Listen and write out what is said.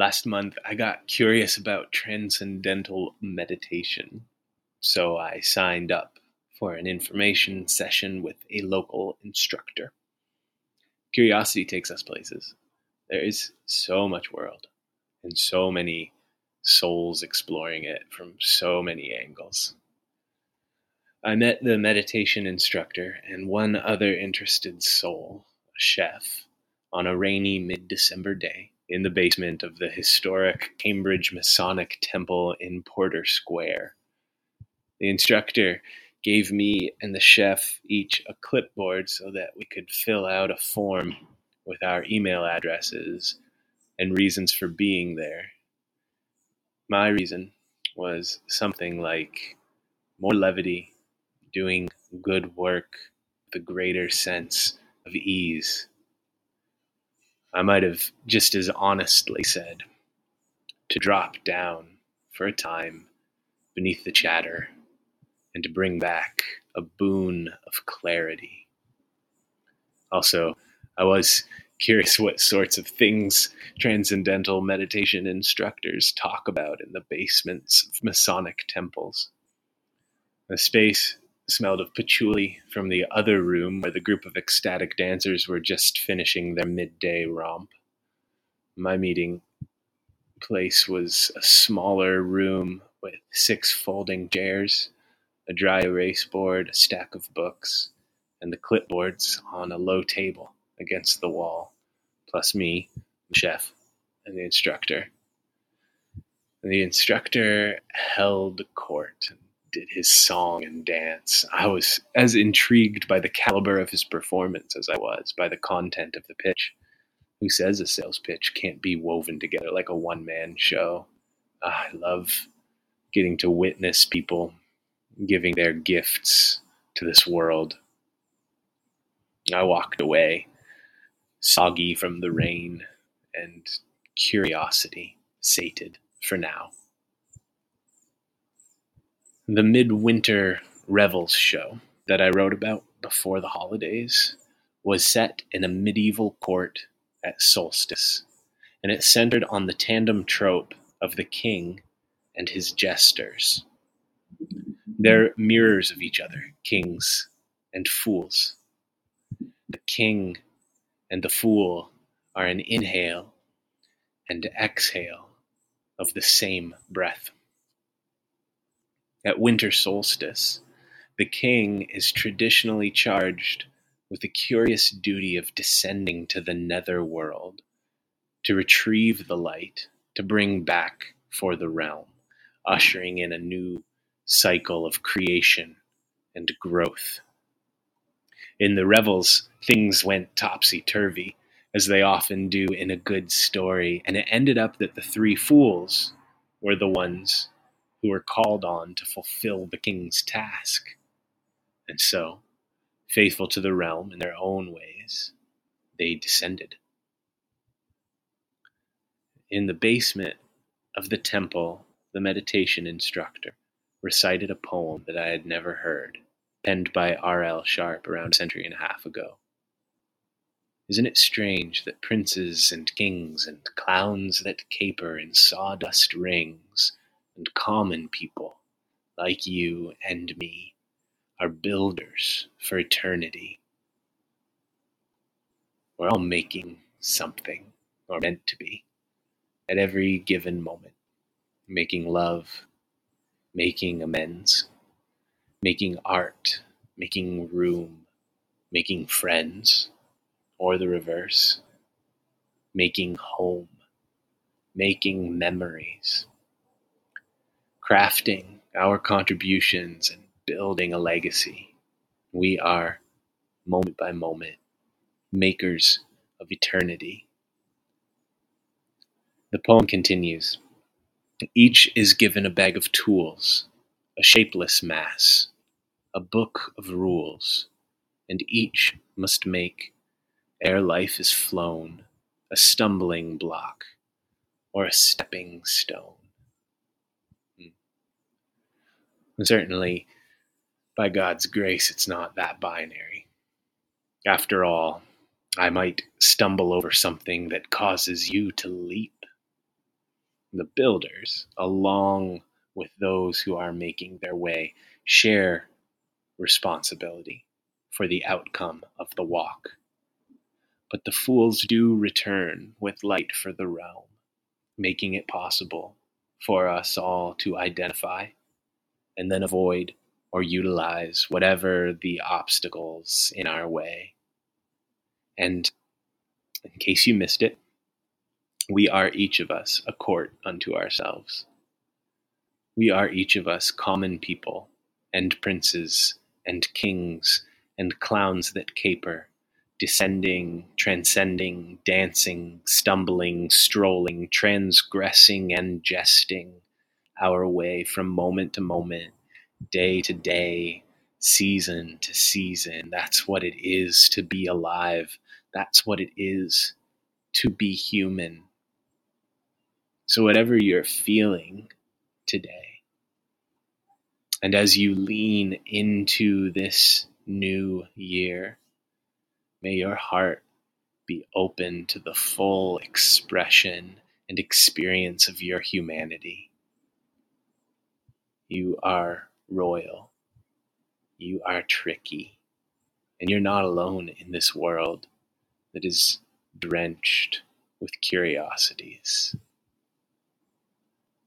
Last month, I got curious about transcendental meditation, so I signed up for an information session with a local instructor. Curiosity takes us places. There is so much world and so many souls exploring it from so many angles. I met the meditation instructor and one other interested soul, a chef, on a rainy mid December day in the basement of the historic Cambridge Masonic Temple in Porter Square. The instructor gave me and the chef each a clipboard so that we could fill out a form with our email addresses and reasons for being there. My reason was something like more levity doing good work a greater sense of ease. I might have just as honestly said to drop down for a time beneath the chatter and to bring back a boon of clarity. Also, I was curious what sorts of things transcendental meditation instructors talk about in the basements of Masonic temples. The space smelled of patchouli from the other room where the group of ecstatic dancers were just finishing their midday romp. My meeting place was a smaller room with six folding chairs, a dry erase board, a stack of books, and the clipboards on a low table against the wall, plus me, the chef, and the instructor. The instructor held court did his song and dance. I was as intrigued by the caliber of his performance as I was by the content of the pitch. Who says a sales pitch can't be woven together like a one man show? Ah, I love getting to witness people giving their gifts to this world. I walked away, soggy from the rain and curiosity sated for now. The Midwinter Revels show that I wrote about before the holidays was set in a medieval court at solstice, and it centered on the tandem trope of the king and his jesters. They're mirrors of each other, kings and fools. The king and the fool are an inhale and exhale of the same breath. At winter solstice, the king is traditionally charged with the curious duty of descending to the nether world to retrieve the light, to bring back for the realm, ushering in a new cycle of creation and growth. In the revels, things went topsy turvy, as they often do in a good story, and it ended up that the three fools were the ones who were called on to fulfill the king's task. And so, faithful to the realm in their own ways, they descended. In the basement of the temple, the meditation instructor recited a poem that I had never heard, penned by R. L. Sharpe around a century and a half ago. Isn't it strange that princes and kings and clowns that caper in sawdust rings and common people like you and me are builders for eternity? We're all making something, or meant to be, at every given moment, making love making amends, making art, making room, making friends, or the reverse, making home, making memories, crafting our contributions and building a legacy. We are, moment by moment, makers of eternity. The poem continues. Each is given a bag of tools, a shapeless mass, a book of rules, and each must make, ere life is flown, a stumbling block or a stepping stone. And certainly, by God's grace, it's not that binary. After all, I might stumble over something that causes you to leap The builders, along with those who are making their way, share responsibility for the outcome of the walk. But the fools do return with light for the realm, making it possible for us all to identify and then avoid or utilize whatever the obstacles in our way. And in case you missed it, we are each of us a court unto ourselves. We are each of us common people, and princes, and kings, and clowns that caper, descending, transcending, dancing, stumbling, strolling, transgressing, and jesting our way from moment to moment, day to day, season to season. That's what it is to be alive. That's what it is to be human. So, whatever you're feeling today, and as you lean into this new year, may your heart be open to the full expression and experience of your humanity. You are royal. You are tricky. And you're not alone in this world that is drenched with curiosities.